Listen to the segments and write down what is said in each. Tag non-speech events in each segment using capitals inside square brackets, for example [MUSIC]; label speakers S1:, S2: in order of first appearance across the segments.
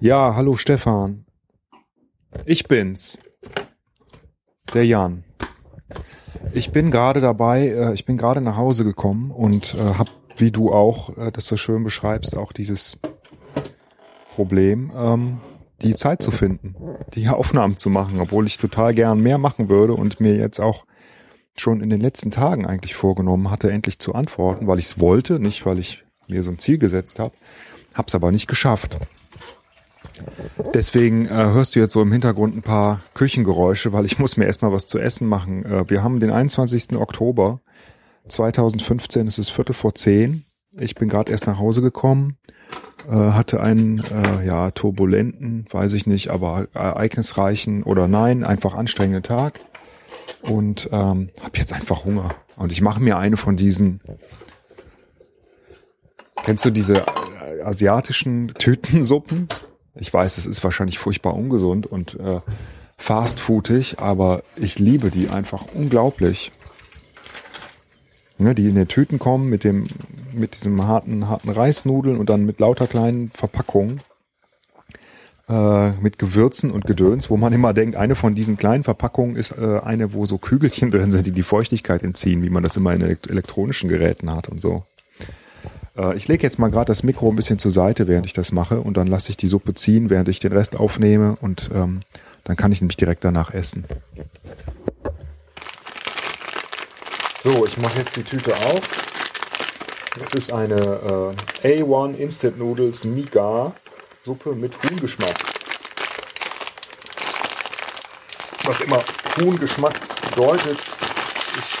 S1: Ja, hallo Stefan. Ich bin's. Der Jan. Ich bin gerade dabei, äh, ich bin gerade nach Hause gekommen und äh, habe, wie du auch äh, das so schön beschreibst, auch dieses Problem, ähm, die Zeit zu finden, die Aufnahmen zu machen, obwohl ich total gern mehr machen würde und mir jetzt auch schon in den letzten Tagen eigentlich vorgenommen hatte, endlich zu antworten, weil ich es wollte, nicht weil ich mir so ein Ziel gesetzt habe, hab's aber nicht geschafft. Deswegen äh, hörst du jetzt so im Hintergrund ein paar Küchengeräusche, weil ich muss mir erstmal was zu essen machen. Äh, wir haben den 21. Oktober 2015, es ist Viertel vor zehn. Ich bin gerade erst nach Hause gekommen, äh, hatte einen äh, ja turbulenten, weiß ich nicht, aber ereignisreichen oder nein, einfach anstrengenden Tag und ähm, habe jetzt einfach Hunger. Und ich mache mir eine von diesen. Kennst du diese äh, asiatischen Tütensuppen? Ich weiß, es ist wahrscheinlich furchtbar ungesund und äh, fastfoodig, aber ich liebe die einfach unglaublich. Ne, die in den Tüten kommen mit dem mit diesem harten harten Reisnudeln und dann mit lauter kleinen Verpackungen äh, mit Gewürzen und Gedöns, wo man immer denkt, eine von diesen kleinen Verpackungen ist äh, eine, wo so Kügelchen drin sind, die die Feuchtigkeit entziehen, wie man das immer in elektronischen Geräten hat und so. Äh, ich lege jetzt mal gerade das Mikro ein bisschen zur Seite, während ich das mache, und dann lasse ich die Suppe ziehen, während ich den Rest aufnehme, und ähm, dann kann ich nämlich direkt danach essen. So, ich mache jetzt die Tüte auf. Das ist eine äh, A1 Instant Noodles Miga Suppe mit Huhngeschmack. Was immer Huhngeschmack bedeutet.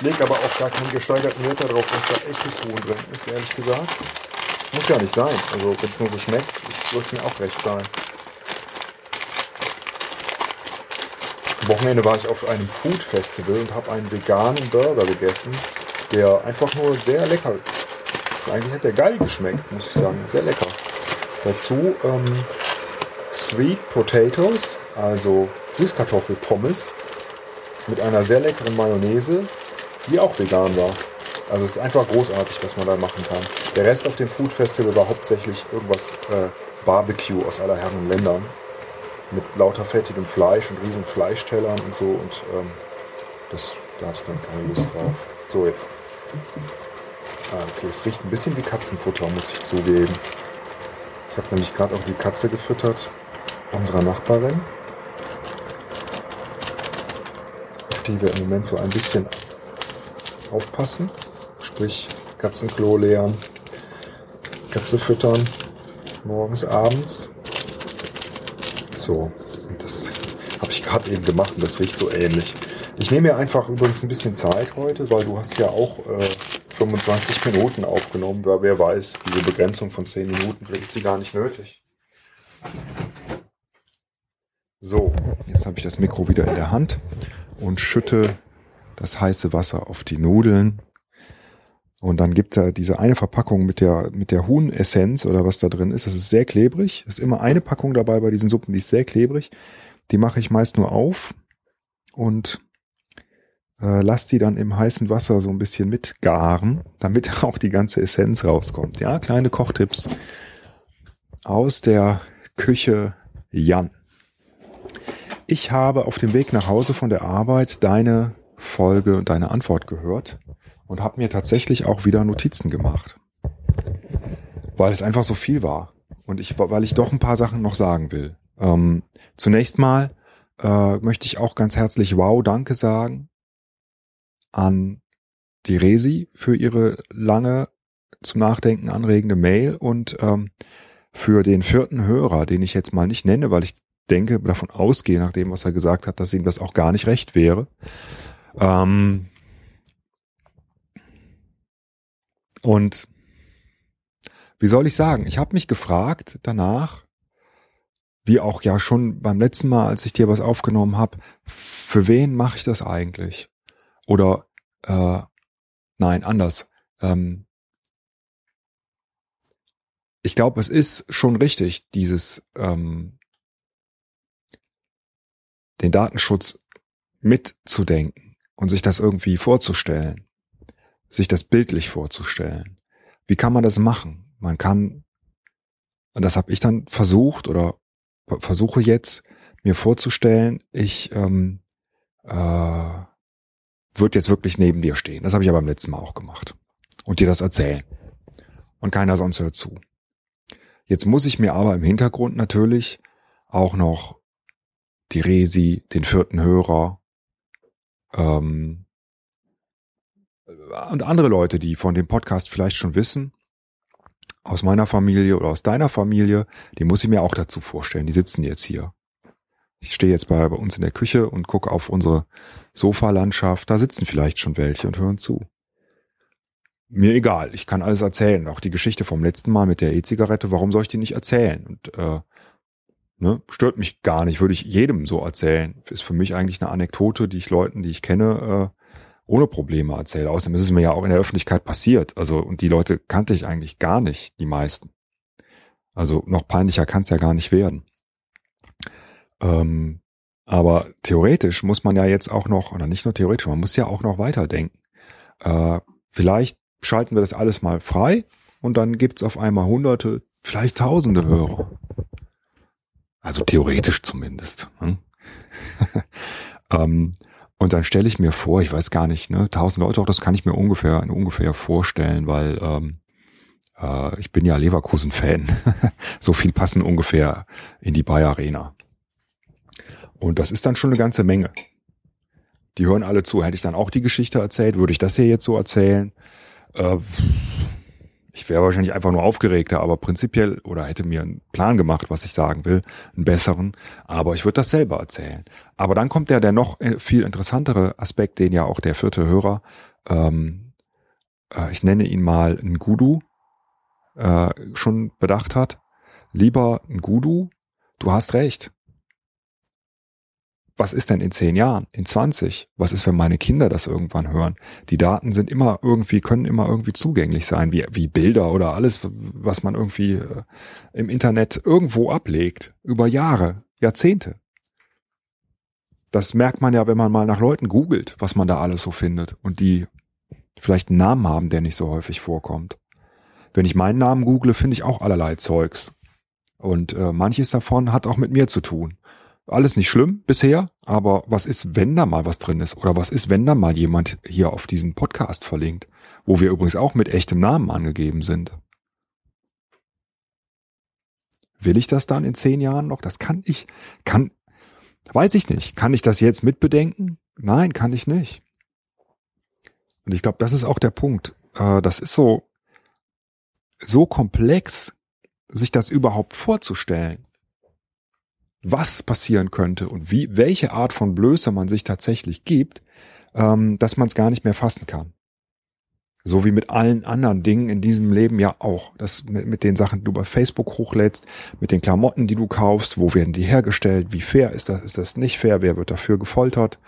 S1: Lege aber auch gar keinen gesteigerten Wert darauf, dass da echtes Huhn drin ist, ehrlich gesagt. Muss ja nicht sein. Also wenn es nur so schmeckt, sollte mir auch recht sein. Am Wochenende war ich auf einem Food Festival und habe einen veganen Burger gegessen, der einfach nur sehr lecker. Eigentlich hat der geil geschmeckt, muss ich sagen. Sehr lecker. Dazu ähm, Sweet Potatoes, also Süßkartoffelpommes mit einer sehr leckeren Mayonnaise, die auch vegan war. Also es ist einfach großartig, was man da machen kann. Der Rest auf dem Food Festival war hauptsächlich irgendwas äh, Barbecue aus aller Herren Ländern. Mit lauter fettigem Fleisch und riesen Fleischtellern und so. Und ähm, das, da hatte ich dann keine Lust drauf. So, jetzt. Ah, okay, es riecht ein bisschen wie Katzenfutter, muss ich zugeben. Ich habe nämlich gerade auch die Katze gefüttert unserer Nachbarin. Die wir im Moment so ein bisschen aufpassen. Sprich, Katzenklo leeren, Katze füttern, morgens, abends. So, das habe ich gerade eben gemacht und das riecht so ähnlich. Ich nehme mir einfach übrigens ein bisschen Zeit heute, weil du hast ja auch äh, 25 Minuten aufgenommen, weil wer weiß, diese Begrenzung von 10 Minuten, vielleicht ist die gar nicht nötig. So, jetzt habe ich das Mikro wieder in der Hand und schütte das heiße Wasser auf die Nudeln. Und dann gibt es ja diese eine Verpackung mit der, mit der Huhnessenz oder was da drin ist. Das ist sehr klebrig. Es ist immer eine Packung dabei bei diesen Suppen, die ist sehr klebrig. Die mache ich meist nur auf und äh, lass die dann im heißen Wasser so ein bisschen mitgaren, damit [LAUGHS] auch die ganze Essenz rauskommt. Ja, kleine Kochtipps aus der Küche Jan. Ich habe auf dem Weg nach Hause von der Arbeit deine Folge und deine Antwort gehört und habe mir tatsächlich auch wieder Notizen gemacht, weil es einfach so viel war und ich, weil ich doch ein paar Sachen noch sagen will. Ähm, zunächst mal äh, möchte ich auch ganz herzlich Wow, danke sagen an die Resi für ihre lange zum Nachdenken anregende Mail und ähm, für den vierten Hörer, den ich jetzt mal nicht nenne, weil ich denke, davon ausgehe, nach dem, was er gesagt hat, dass ihm das auch gar nicht recht wäre. Ähm und wie soll ich sagen, ich habe mich gefragt danach, wie auch ja schon beim letzten Mal, als ich dir was aufgenommen habe, für wen mache ich das eigentlich? Oder äh, nein, anders. Ähm, ich glaube, es ist schon richtig, dieses ähm, den Datenschutz mitzudenken und sich das irgendwie vorzustellen, sich das bildlich vorzustellen. Wie kann man das machen? Man kann, und das habe ich dann versucht oder versuche jetzt mir vorzustellen, ich ähm, äh, wird jetzt wirklich neben dir stehen. Das habe ich ja beim letzten Mal auch gemacht. Und dir das erzählen. Und keiner sonst hört zu. Jetzt muss ich mir aber im Hintergrund natürlich auch noch die Resi, den vierten Hörer ähm, und andere Leute, die von dem Podcast vielleicht schon wissen, aus meiner Familie oder aus deiner Familie, die muss ich mir auch dazu vorstellen. Die sitzen jetzt hier. Ich stehe jetzt bei, bei uns in der Küche und gucke auf unsere Sofalandschaft. Da sitzen vielleicht schon welche und hören zu. Mir egal, ich kann alles erzählen. Auch die Geschichte vom letzten Mal mit der E-Zigarette, warum soll ich die nicht erzählen? Und äh, ne, stört mich gar nicht, würde ich jedem so erzählen. Ist für mich eigentlich eine Anekdote, die ich Leuten, die ich kenne, äh, ohne Probleme erzähle. Außerdem ist es mir ja auch in der Öffentlichkeit passiert. Also, und die Leute kannte ich eigentlich gar nicht, die meisten. Also noch peinlicher kann es ja gar nicht werden. Ähm, aber theoretisch muss man ja jetzt auch noch, oder nicht nur theoretisch, man muss ja auch noch weiterdenken. Äh, vielleicht schalten wir das alles mal frei und dann gibt's auf einmal hunderte, vielleicht tausende Hörer. Also theoretisch zumindest. Hm? [LAUGHS] ähm, und dann stelle ich mir vor, ich weiß gar nicht, ne, tausend Leute, auch das kann ich mir ungefähr, ungefähr vorstellen, weil ähm, äh, ich bin ja Leverkusen-Fan. [LAUGHS] so viel passen ungefähr in die Bayer Arena. Und das ist dann schon eine ganze Menge. Die hören alle zu. Hätte ich dann auch die Geschichte erzählt, würde ich das hier jetzt so erzählen? Äh, ich wäre wahrscheinlich einfach nur aufgeregter, aber prinzipiell oder hätte mir einen Plan gemacht, was ich sagen will, einen besseren, aber ich würde das selber erzählen. Aber dann kommt ja der noch äh, viel interessantere Aspekt, den ja auch der vierte Hörer, ähm, äh, ich nenne ihn mal ein Gudu, äh, schon bedacht hat. Lieber ein Gudu, du hast recht was ist denn in zehn Jahren, in 20? Was ist, wenn meine Kinder das irgendwann hören? Die Daten sind immer irgendwie, können immer irgendwie zugänglich sein, wie, wie Bilder oder alles, was man irgendwie äh, im Internet irgendwo ablegt, über Jahre, Jahrzehnte. Das merkt man ja, wenn man mal nach Leuten googelt, was man da alles so findet und die vielleicht einen Namen haben, der nicht so häufig vorkommt. Wenn ich meinen Namen google, finde ich auch allerlei Zeugs. Und äh, manches davon hat auch mit mir zu tun. Alles nicht schlimm bisher, aber was ist, wenn da mal was drin ist? Oder was ist, wenn da mal jemand hier auf diesen Podcast verlinkt? Wo wir übrigens auch mit echtem Namen angegeben sind. Will ich das dann in zehn Jahren noch? Das kann ich, kann, weiß ich nicht. Kann ich das jetzt mitbedenken? Nein, kann ich nicht. Und ich glaube, das ist auch der Punkt. Äh, das ist so, so komplex, sich das überhaupt vorzustellen was passieren könnte und wie, welche Art von Blöße man sich tatsächlich gibt, ähm, dass man es gar nicht mehr fassen kann. So wie mit allen anderen Dingen in diesem Leben ja auch. Das mit, mit den Sachen, die du bei Facebook hochlädst, mit den Klamotten, die du kaufst, wo werden die hergestellt, wie fair ist das, ist das nicht fair, wer wird dafür gefoltert,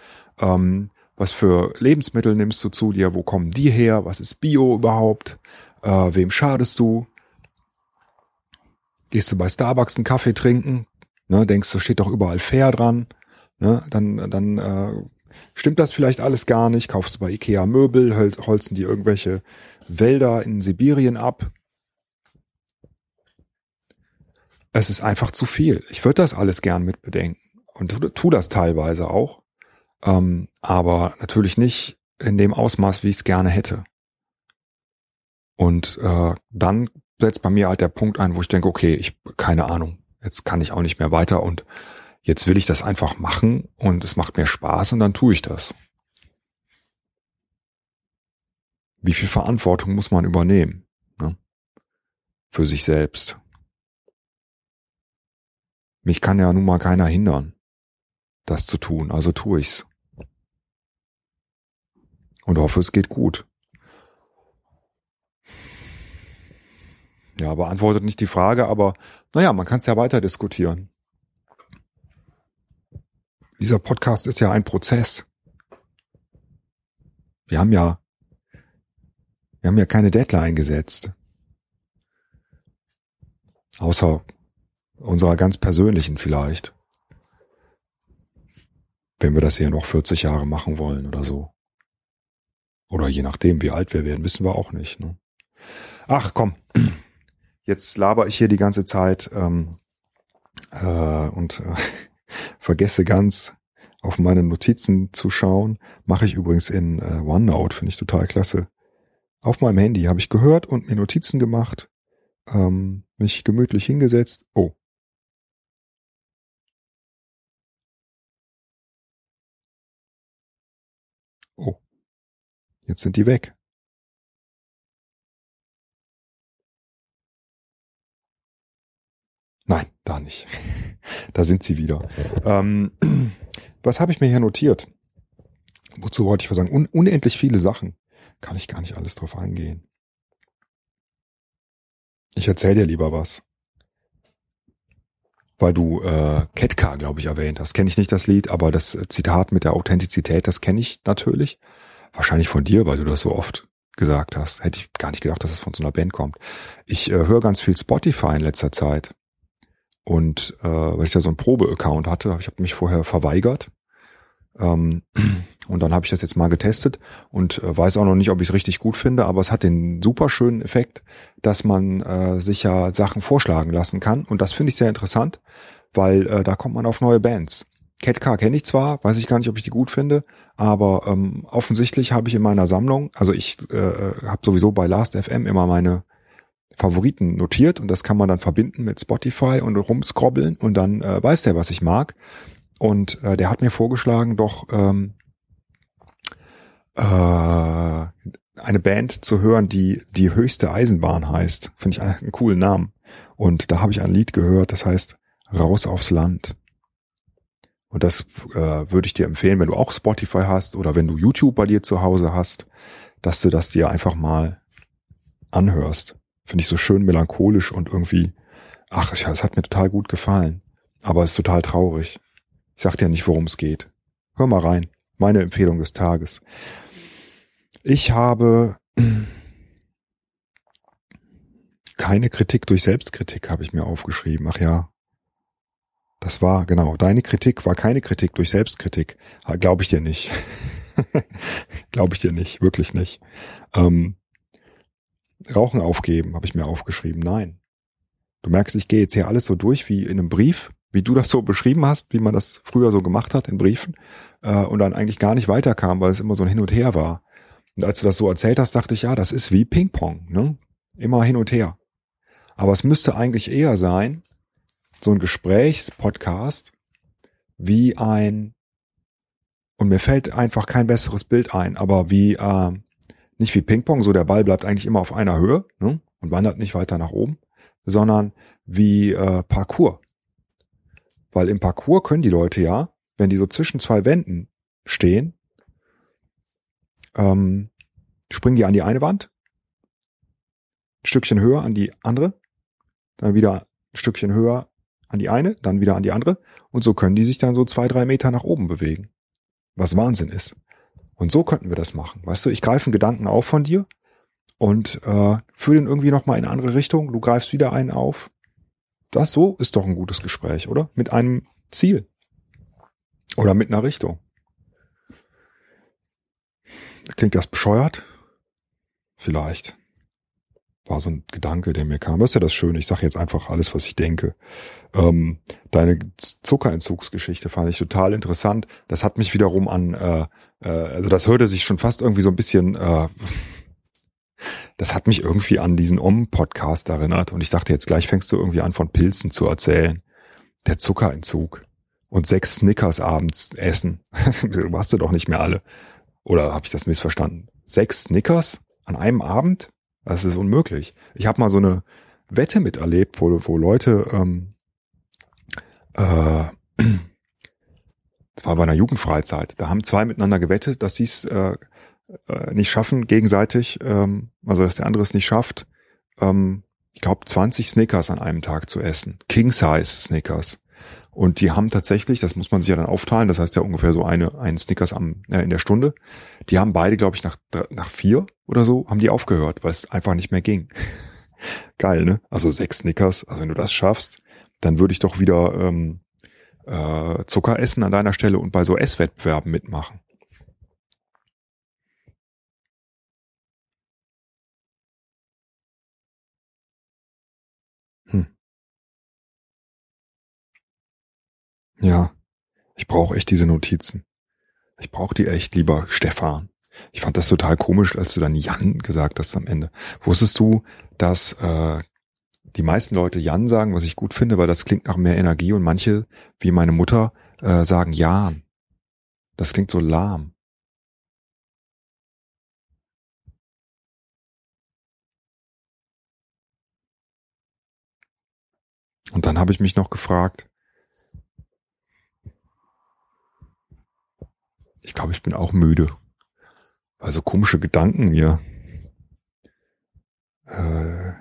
S1: ähm, was für Lebensmittel nimmst du zu dir, wo kommen die her, was ist Bio überhaupt, äh, wem schadest du, gehst du bei Starbucks einen Kaffee trinken, ne, denkst du, steht doch überall fair dran, ne, dann, dann äh, stimmt das vielleicht alles gar nicht, kaufst du bei Ikea Möbel, holzen die irgendwelche Wälder in Sibirien ab. Es ist einfach zu viel. Ich würde das alles gern mitbedenken und tu, tu das teilweise auch, ähm, aber natürlich nicht in dem Ausmaß, wie ich es gerne hätte. Und äh, dann setzt bei mir halt der Punkt ein, wo ich denke, okay, ich keine Ahnung, jetzt kann ich auch nicht mehr weiter und jetzt will ich das einfach machen und es macht mir Spaß und dann tue ich das. Wie viel Verantwortung muss man übernehmen? Ne? Für sich selbst. Mich kann ja nun mal keiner hindern, das zu tun, also tue ich's. Und hoffe, es geht gut. Ja, beantwortet nicht die Frage, aber naja, man kann es ja weiter diskutieren. Dieser Podcast ist ja ein Prozess. Wir haben ja, wir haben ja keine Deadline gesetzt. Außer unserer ganz persönlichen vielleicht. Wenn wir das hier noch 40 Jahre machen wollen oder so. Oder je nachdem, wie alt wir werden, wissen wir auch nicht. Ne? Ach komm, Jetzt laber ich hier die ganze Zeit. Ähm, äh, und äh, [LAUGHS] vergesse ganz auf meine Notizen zu schauen. Mache ich übrigens in äh, OneNote, finde ich total klasse. Auf meinem Handy habe ich gehört und mir Notizen gemacht, ähm, mich gemütlich hingesetzt. Oh. Oh. Jetzt sind die weg. Nein, da nicht. da sind sie wieder. Ähm, was habe ich mir hier notiert? Wozu wollte ich was sagen? Un unendlich viele Sachen. Kann ich gar nicht alles drauf eingehen. Ich erzähle dir lieber was. Weil du äh, Ketka, glaube ich, erwähnt hast. Kenne ich nicht das Lied, aber das Zitat mit der Authentizität, das kenne ich natürlich. Wahrscheinlich von dir, weil du das so oft gesagt hast. Hätte ich gar nicht gedacht, dass das von so einer Band kommt. Ich äh, höre ganz viel Spotify in letzter Zeit. Und äh, weil ich da so einen Probe-Account hatte, ich habe mich vorher verweigert. Ähm, [CLEARS THROAT] und dann habe ich das jetzt mal getestet und äh, weiß auch noch nicht, ob ich es richtig gut finde, aber es hat den super schönen Effekt, dass man äh, sich ja Sachen vorschlagen lassen kann. Und das finde ich sehr interessant, weil äh, da kommt man auf neue Bands. Cat Car kenne ich zwar, weiß ich gar nicht, ob ich die gut finde, aber ähm, offensichtlich habe ich in meiner Sammlung, also ich äh, äh habe sowieso bei Last FM immer meine Favoriten notiert und das kann man dann verbinden mit Spotify und rumscrobbeln und dann äh, weiß der, was ich mag. Und äh, der hat mir vorgeschlagen, doch ähm, äh, eine Band zu hören, die die höchste Eisenbahn heißt. Finde ich einen coolen Namen. Und da habe ich ein Lied gehört, das heißt Raus aufs Land. Und das äh, würde ich dir empfehlen, wenn du auch Spotify hast oder wenn du YouTube bei dir zu Hause hast, dass du das dir einfach mal anhörst. Finde ich so schön melancholisch und irgendwie, ach, es hat mir total gut gefallen. Aber es ist total traurig. Ich sag dir nicht, worum es geht. Hör mal rein. Meine Empfehlung des Tages. Ich habe [CLEARS THROAT] keine Kritik durch Selbstkritik, habe ich mir aufgeschrieben. Ach ja. Das war, genau, deine Kritik war keine Kritik durch Selbstkritik. Glaube ich dir nicht. [LAUGHS] Glaube ich dir nicht, wirklich nicht. Ähm, Rauchen aufgeben, habe ich mir aufgeschrieben. Nein. Du merkst, ich gehe jetzt hier alles so durch wie in einem Brief, wie du das so beschrieben hast, wie man das früher so gemacht hat in Briefen äh, und dann eigentlich gar nicht weiterkam, weil es immer so ein Hin und Her war. Und als du das so erzählt hast, dachte ich, ja, das ist wie Ping-Pong, ne? Immer hin und her. Aber es müsste eigentlich eher sein, so ein Gesprächspodcast wie ein, und mir fällt einfach kein besseres Bild ein, aber wie äh, nicht wie Ping-Pong, so der Ball bleibt eigentlich immer auf einer Höhe ne, und wandert nicht weiter nach oben, sondern wie äh, Parkour. Weil im Parkour können die Leute ja, wenn die so zwischen zwei Wänden stehen, ähm, springen die an die eine Wand, ein Stückchen höher an die andere, dann wieder ein Stückchen höher an die eine, dann wieder an die andere und so können die sich dann so zwei, drei Meter nach oben bewegen. Was Wahnsinn ist. Und so könnten wir das machen. Weißt du, ich greife einen Gedanken auf von dir und äh, führe den irgendwie nochmal in eine andere Richtung. Du greifst wieder einen auf. Das so ist doch ein gutes Gespräch, oder? Mit einem Ziel. Oder mit einer Richtung. Klingt das bescheuert? Vielleicht war so ein Gedanke, der mir kam. Das ist ja das Schöne. Ich sage jetzt einfach alles, was ich denke. Ähm, deine Zuckerentzugsgeschichte fand ich total interessant. Das hat mich wiederum an, äh, äh, also das hörte sich schon fast irgendwie so ein bisschen, äh, [LAUGHS] das hat mich irgendwie an diesen Om-Podcast erinnert. Und ich dachte, jetzt gleich fängst du irgendwie an, von Pilzen zu erzählen. Der Zuckerentzug. Und sechs Snickers abends essen. [LAUGHS] du hast du doch nicht mehr alle. Oder habe ich das missverstanden? Sechs Snickers an einem Abend? Das ist unmöglich. Ich habe mal so eine Wette miterlebt, wo, wo Leute, ähm, äh, [CLEARS THROAT] das war bei einer Jugendfreizeit, da haben zwei miteinander gewettet, dass sie es äh, äh, nicht schaffen, gegenseitig, ähm, also dass der andere es nicht schafft, ähm, ich glaube 20 Snickers an einem Tag zu essen. King Size Snickers. Und die haben tatsächlich, das muss man sich ja dann aufteilen, das heißt ja ungefähr so eine, einen Snickers am, äh, in der Stunde. Die haben beide, glaube ich, nach, nach vier oder so, haben die aufgehört, weil es einfach nicht mehr ging. [LAUGHS] Geil, ne? Also sechs Snickers, also wenn du das schaffst, dann würde ich doch wieder ähm, äh, Zucker essen an deiner Stelle und bei so Esswettbewerben mitmachen. Ja, ich brauche echt diese Notizen. Ich brauche die echt, lieber Stefan. Ich fand das total komisch, als du dann Jan gesagt hast am Ende. Wusstest du, dass äh, die meisten Leute Jan sagen, was ich gut finde, weil das klingt nach mehr Energie und manche, wie meine Mutter, äh, sagen Jan. Das klingt so lahm. Und dann habe ich mich noch gefragt, ich glaube, ich bin auch müde, weil so komische Gedanken mir äh,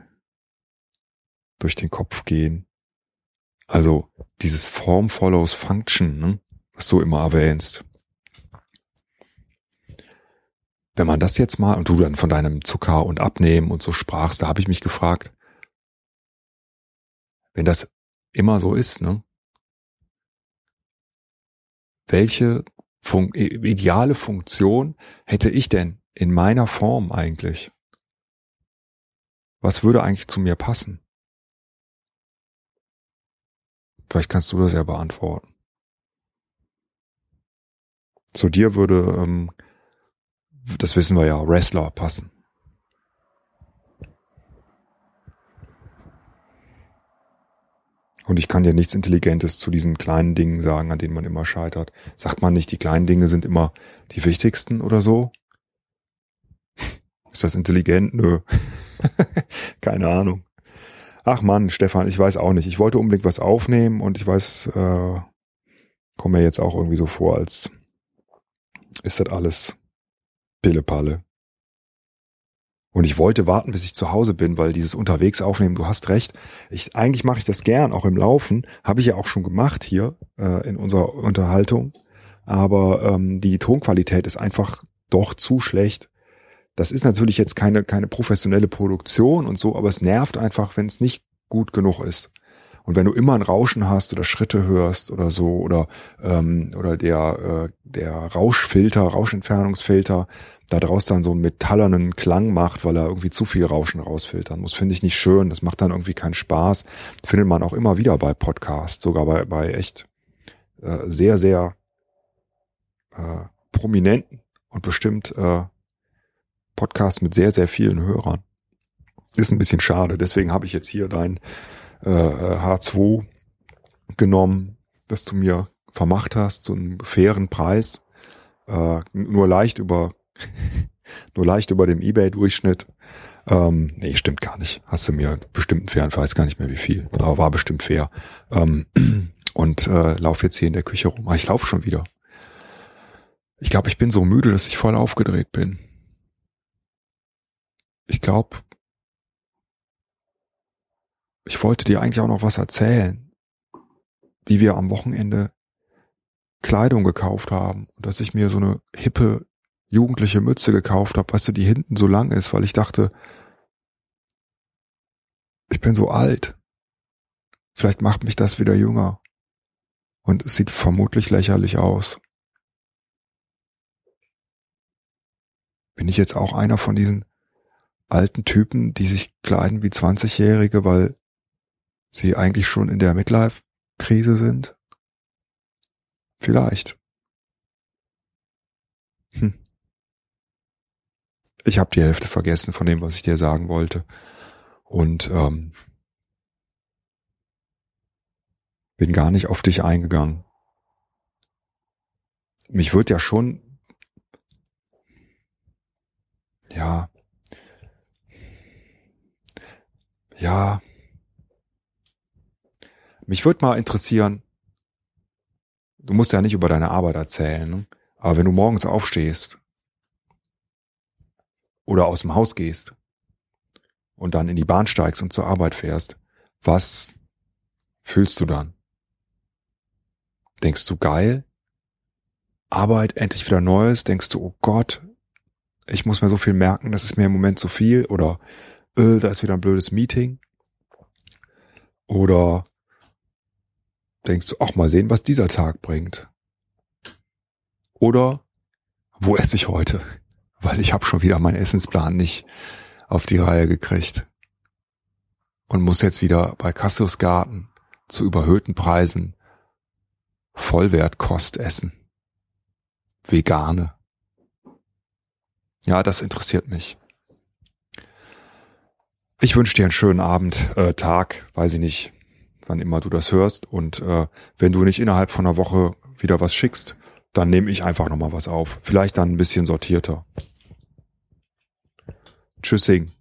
S1: durch den Kopf gehen. Also dieses Form follows Function, ne, was du immer erwähnst. Wenn man das jetzt mal, und du dann von deinem Zucker und Abnehmen und so sprachst, da habe ich mich gefragt, wenn das immer so ist, ne? Welche Fun ideale Funktion hätte ich denn in meiner Form eigentlich? Was würde eigentlich zu mir passen? Vielleicht kannst du das ja beantworten. Zu dir würde, ähm, das wissen wir ja, Wrestler passen. Und ich kann dir nichts Intelligentes zu diesen kleinen Dingen sagen, an denen man immer scheitert. Sagt man nicht, die kleinen Dinge sind immer die wichtigsten oder so? Ist das intelligent? Nö. [LAUGHS] Keine Ahnung. Ach man, Stefan, ich weiß auch nicht. Ich wollte unbedingt was aufnehmen und ich weiß, äh, komme mir jetzt auch irgendwie so vor, als ist das alles Pillepalle. Und ich wollte warten, bis ich zu Hause bin, weil dieses unterwegs aufnehmen, du hast recht. Ich, eigentlich mache ich das gern, auch im Laufen. Habe ich ja auch schon gemacht hier äh, in unserer Unterhaltung. Aber ähm, die Tonqualität ist einfach doch zu schlecht. Das ist natürlich jetzt keine, keine professionelle Produktion und so, aber es nervt einfach, wenn es nicht gut genug ist. Und wenn du immer ein Rauschen hast oder Schritte hörst oder so oder ähm, oder der äh, der Rauschfilter, Rauschentfernungsfilter da draus dann so einen metallernen Klang macht, weil er irgendwie zu viel Rauschen rausfiltern muss, finde ich nicht schön. Das macht dann irgendwie keinen Spaß. Findet man auch immer wieder bei Podcasts, sogar bei bei echt äh, sehr sehr äh, prominenten und bestimmt äh, Podcasts mit sehr sehr vielen Hörern. Ist ein bisschen schade. Deswegen habe ich jetzt hier dein äh, H2 genommen, das du mir vermacht hast, so einen fairen Preis, äh, nur leicht über [LAUGHS] nur leicht über dem eBay-Durchschnitt. Ähm, nee, stimmt gar nicht. Hast du mir bestimmt einen fairen, weiß gar nicht mehr wie viel, aber war bestimmt fair. Ähm, [CLEARS THROAT] und äh, lauf jetzt hier in der Küche rum. Ah, ich laufe schon wieder. Ich glaube, ich bin so müde, dass ich voll aufgedreht bin. Ich glaube, ich wollte dir eigentlich auch noch was erzählen, wie wir am Wochenende Kleidung gekauft haben und dass ich mir so eine hippe jugendliche Mütze gekauft habe, weißt du, die hinten so lang ist, weil ich dachte, ich bin so alt. Vielleicht macht mich das wieder jünger. Und es sieht vermutlich lächerlich aus. Bin ich jetzt auch einer von diesen alten Typen, die sich kleiden wie 20-Jährige, weil sie eigentlich schon in der Midlife-Krise sind? Vielleicht. Hm. Ich habe die Hälfte vergessen von dem, was ich dir sagen wollte. Und ähm, bin gar nicht auf dich eingegangen. Mich wird ja schon, ja, ja, mich würde mal interessieren, du musst ja nicht über deine Arbeit erzählen, ne? aber wenn du morgens aufstehst oder aus dem Haus gehst und dann in die Bahn steigst und zur Arbeit fährst, was fühlst du dann? Denkst du geil? Arbeit, endlich wieder Neues? Denkst du, oh Gott, ich muss mir so viel merken, das ist mir im Moment zu viel? Oder äh, da ist wieder ein blödes Meeting? Oder denkst du, ach mal sehen, was dieser Tag bringt. Oder wo esse ich heute? Weil ich habe schon wieder meinen Essensplan nicht auf die Reihe gekriegt. Und muss jetzt wieder bei Cassius Garten zu überhöhten Preisen Vollwertkost essen. Vegane. Ja, das interessiert mich. Ich wünsche dir einen schönen Abend, äh, Tag, weiß ich nicht, wann immer du das hörst. Und äh, wenn du nicht innerhalb von einer Woche wieder was schickst, dann nehme ich einfach nochmal was auf. Vielleicht dann ein bisschen sortierter. Tschüssing.